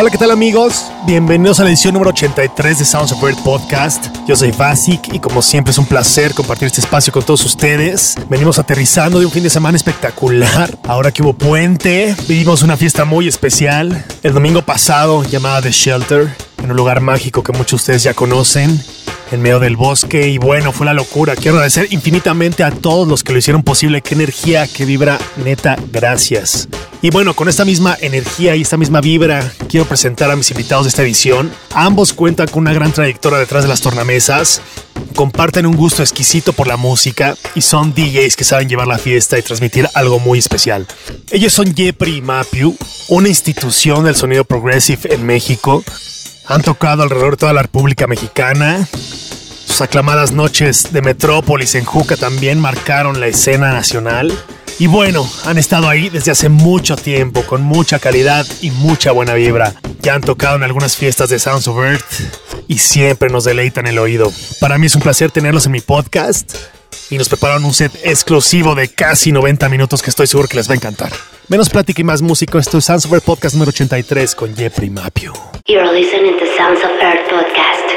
Hola, ¿qué tal amigos? Bienvenidos a la edición número 83 de Sounds of Earth Podcast. Yo soy Basic y como siempre es un placer compartir este espacio con todos ustedes. Venimos aterrizando de un fin de semana espectacular. Ahora que hubo puente, vivimos una fiesta muy especial. El domingo pasado llamada The Shelter, en un lugar mágico que muchos de ustedes ya conocen en medio del bosque y bueno, fue la locura. Quiero agradecer infinitamente a todos los que lo hicieron posible. Qué energía, qué vibra, neta, gracias. Y bueno, con esta misma energía y esta misma vibra, quiero presentar a mis invitados de esta edición. Ambos cuentan con una gran trayectoria detrás de las tornamesas, comparten un gusto exquisito por la música y son DJs que saben llevar la fiesta y transmitir algo muy especial. Ellos son Jepri y Mapiu, una institución del sonido progressive en México. Han tocado alrededor de toda la República Mexicana sus aclamadas noches de Metrópolis en Juca también marcaron la escena nacional. Y bueno, han estado ahí desde hace mucho tiempo, con mucha calidad y mucha buena vibra. Ya han tocado en algunas fiestas de Sounds of Earth y siempre nos deleitan el oído. Para mí es un placer tenerlos en mi podcast y nos prepararon un set exclusivo de casi 90 minutos que estoy seguro que les va a encantar. Menos plática y más músico, esto es Sounds of Earth Podcast número 83 con Jeffrey Mapio. You're listening to Sounds of Earth Podcast.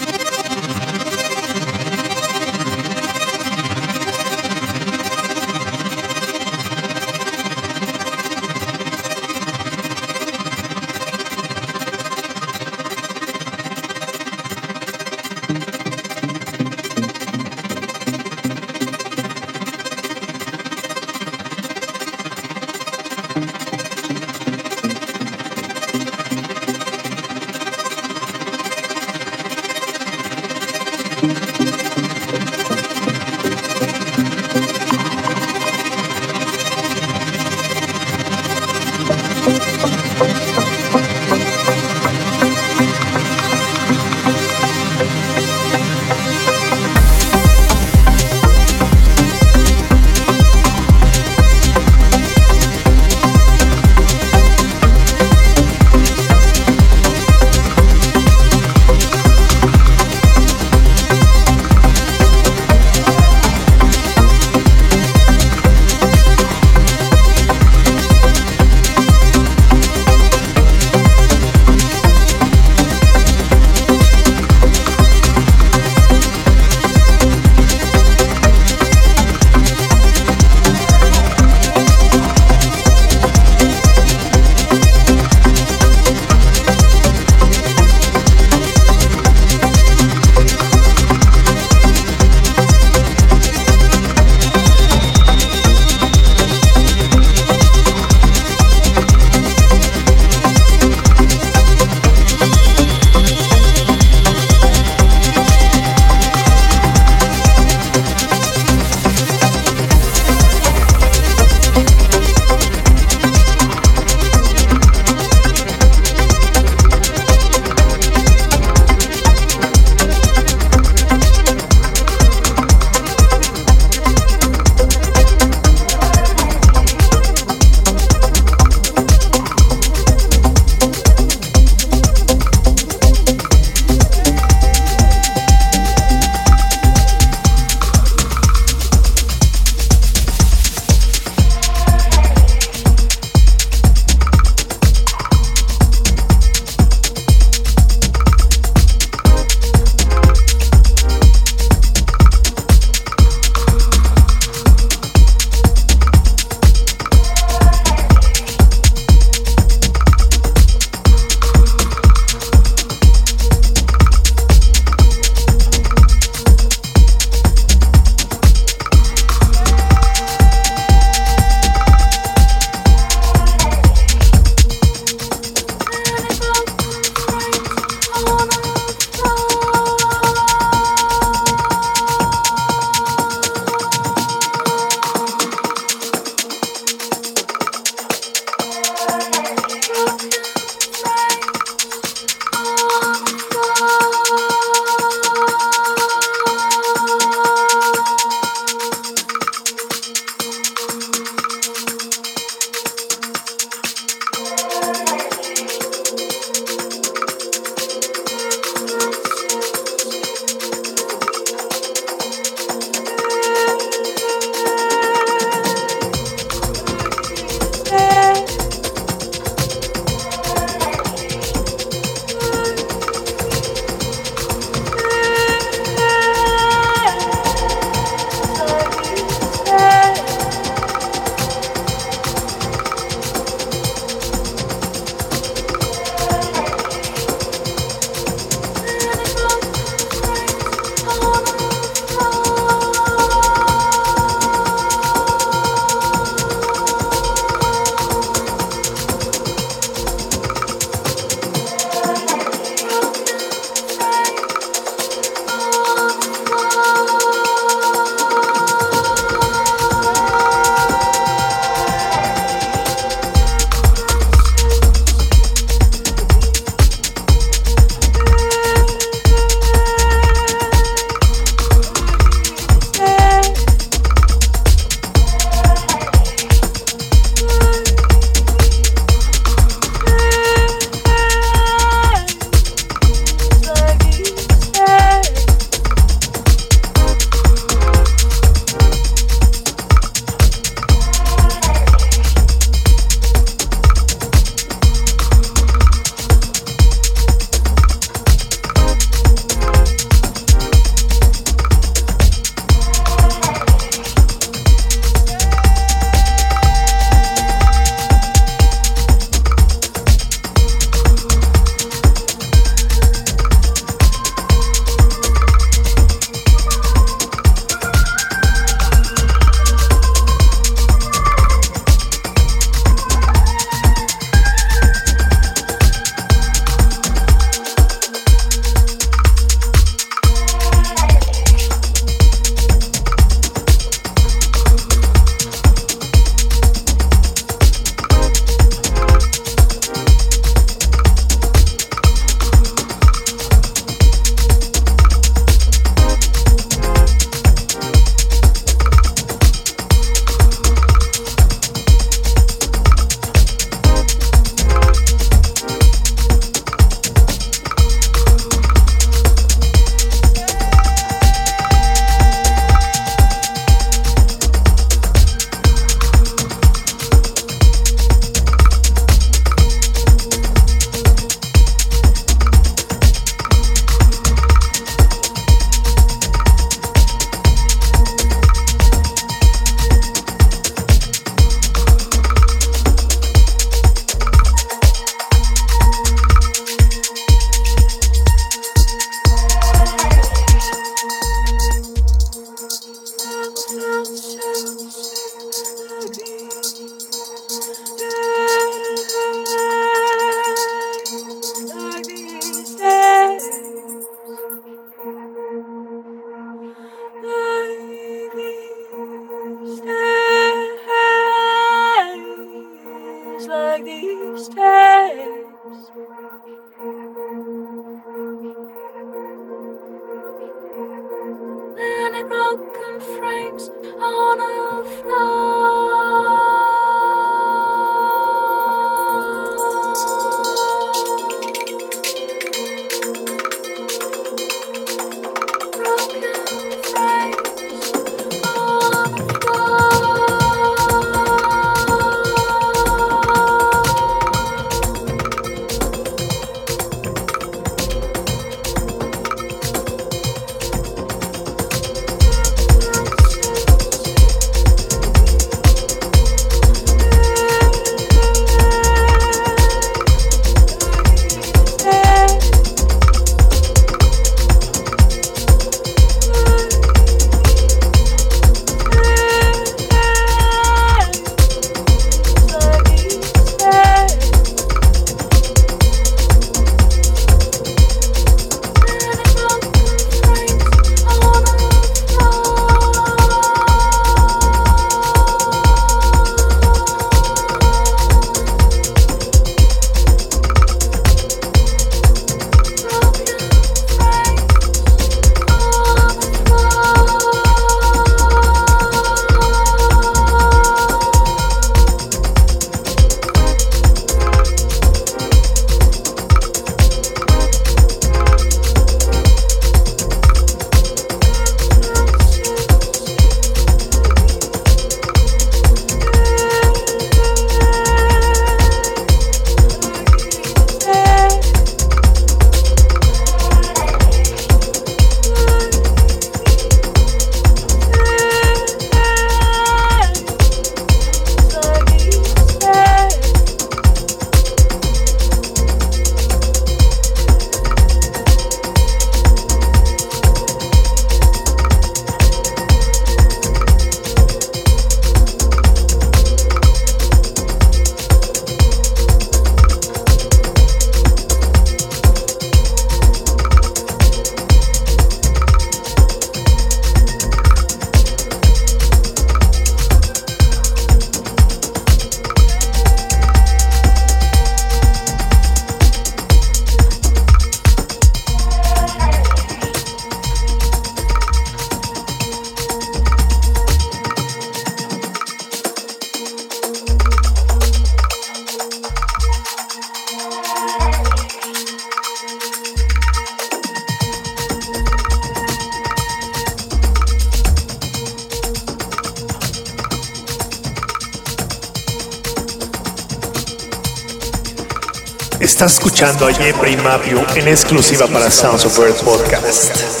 Escuchando a Jeffrey Mapio en exclusiva para Sounds of Earth Podcast.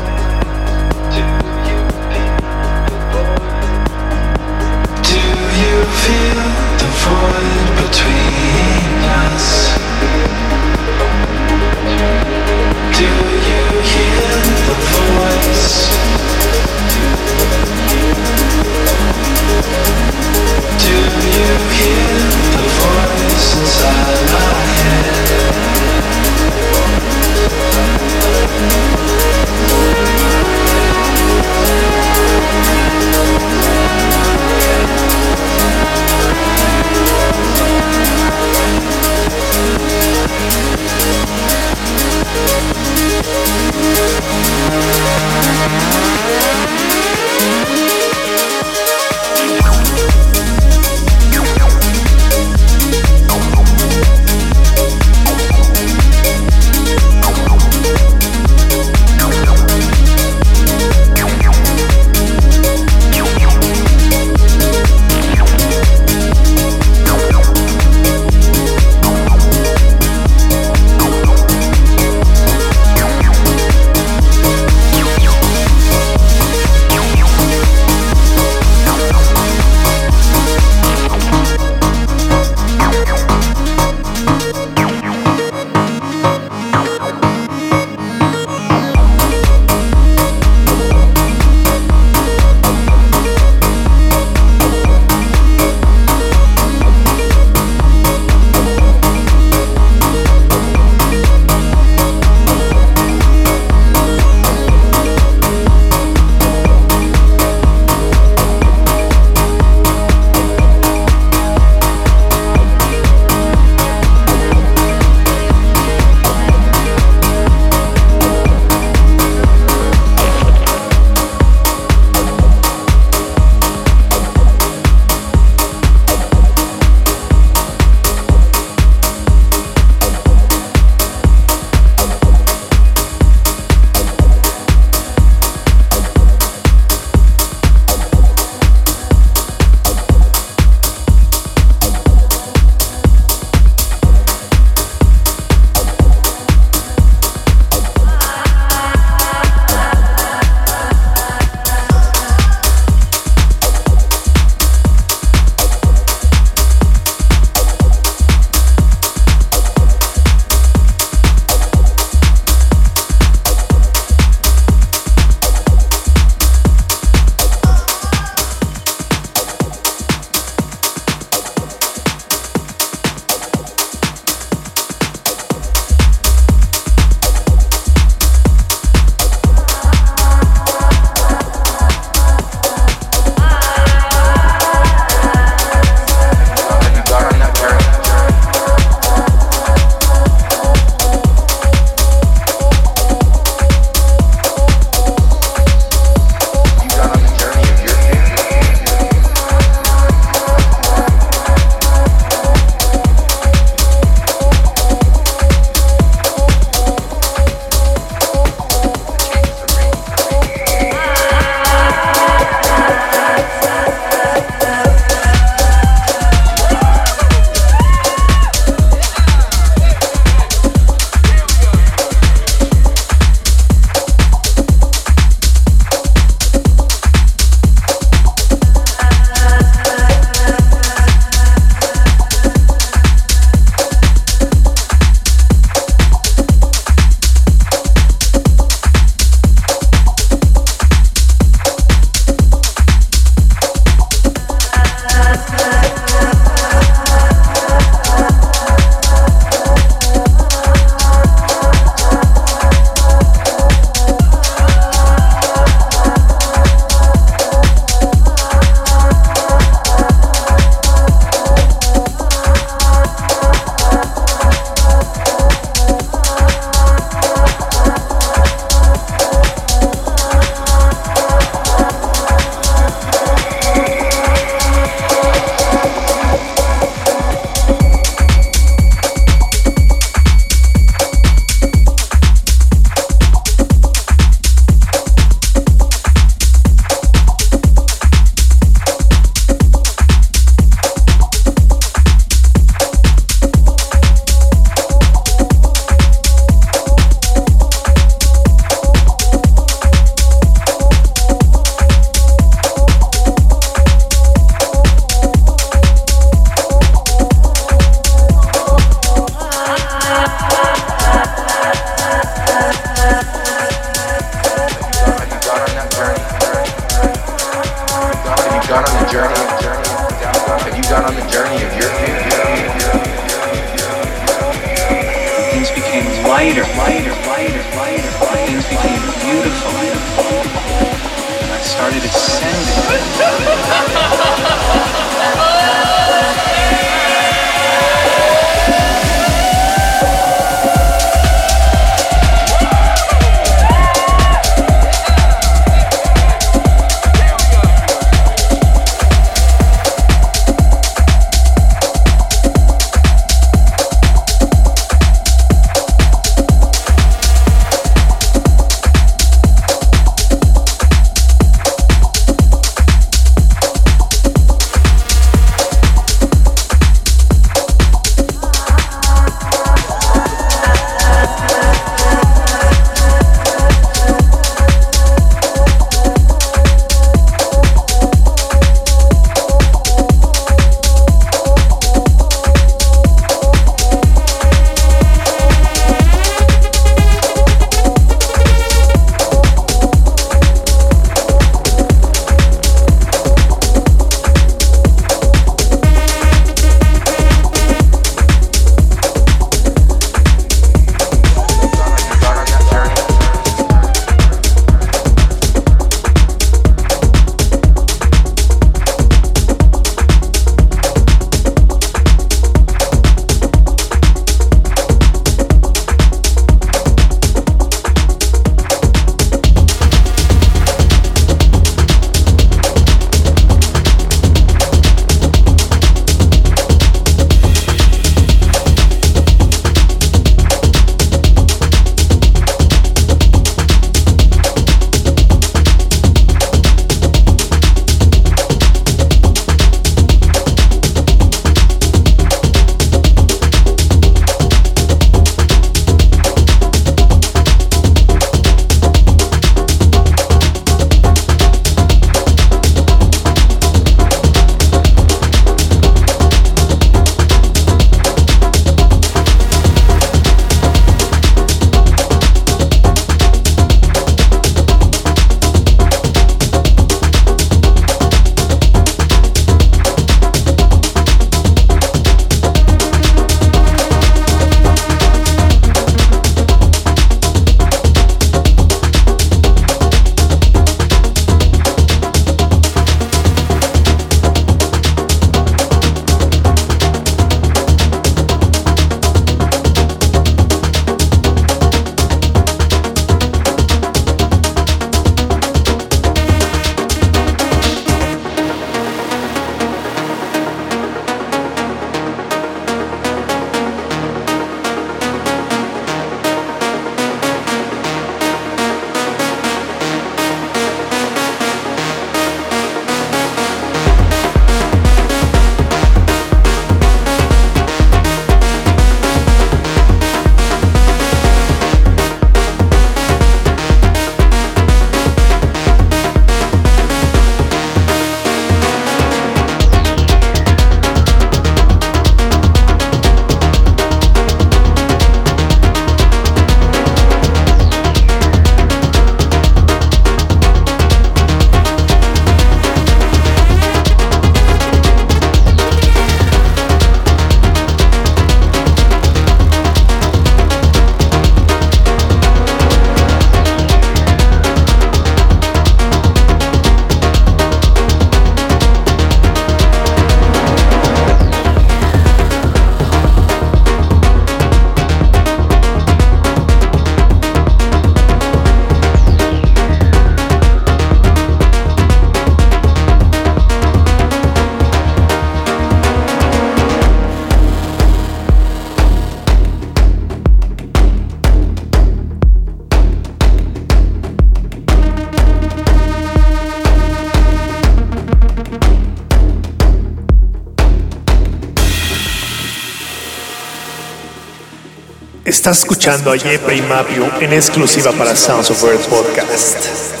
Estás escuchando a Jeffrey y Mapio en exclusiva para Sounds of Earth Podcast.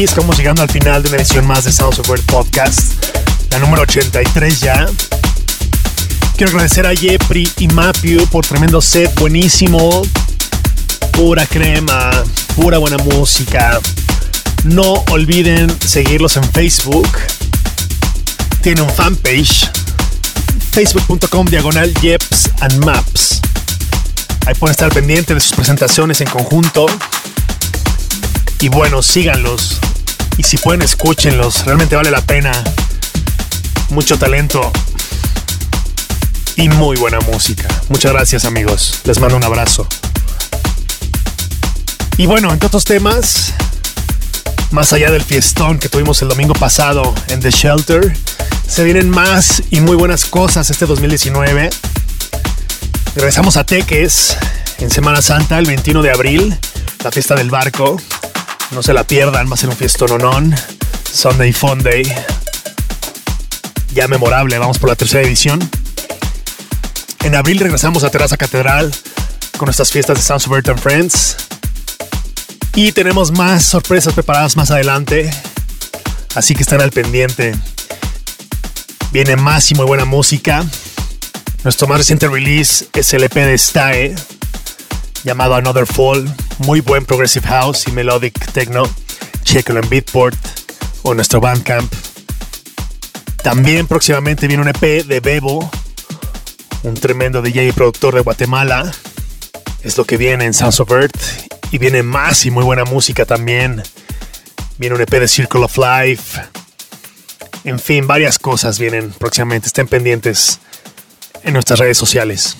Estamos llegando al final de una edición más de Sounds of World Podcast, la número 83 ya. Quiero agradecer a Jepri y Mapiu por tremendo set, buenísimo, pura crema, pura buena música. No olviden seguirlos en Facebook. Tiene un fanpage, facebook.com diagonal Jeps and Maps. Ahí pueden estar pendientes de sus presentaciones en conjunto. Y bueno, síganlos. Y si pueden, escúchenlos. Realmente vale la pena. Mucho talento. Y muy buena música. Muchas gracias amigos. Les mando un abrazo. Y bueno, entre otros temas, más allá del fiestón que tuvimos el domingo pasado en The Shelter, se vienen más y muy buenas cosas este 2019. Regresamos a Teques en Semana Santa, el 21 de abril, la fiesta del barco. No se la pierdan, va a ser un fiestón non. Sunday Funday. Ya memorable, vamos por la tercera edición. En abril regresamos a Terraza Catedral con nuestras fiestas de Earth and Friends. Y tenemos más sorpresas preparadas más adelante. Así que están al pendiente. Viene más y muy buena música. Nuestro más reciente release es el EP de Stae, llamado Another Fall. Muy buen Progressive House y Melodic Techno. Chequenlo en Beatport o nuestro Bandcamp. También próximamente viene un EP de Bebo, un tremendo DJ y productor de Guatemala. Es lo que viene en Sounds of Earth. Y viene más y muy buena música también. Viene un EP de Circle of Life. En fin, varias cosas vienen próximamente. Estén pendientes en nuestras redes sociales.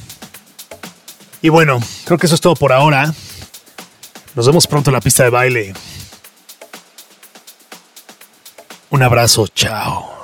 Y bueno, creo que eso es todo por ahora. Nos vemos pronto en la pista de baile. Un abrazo, chao.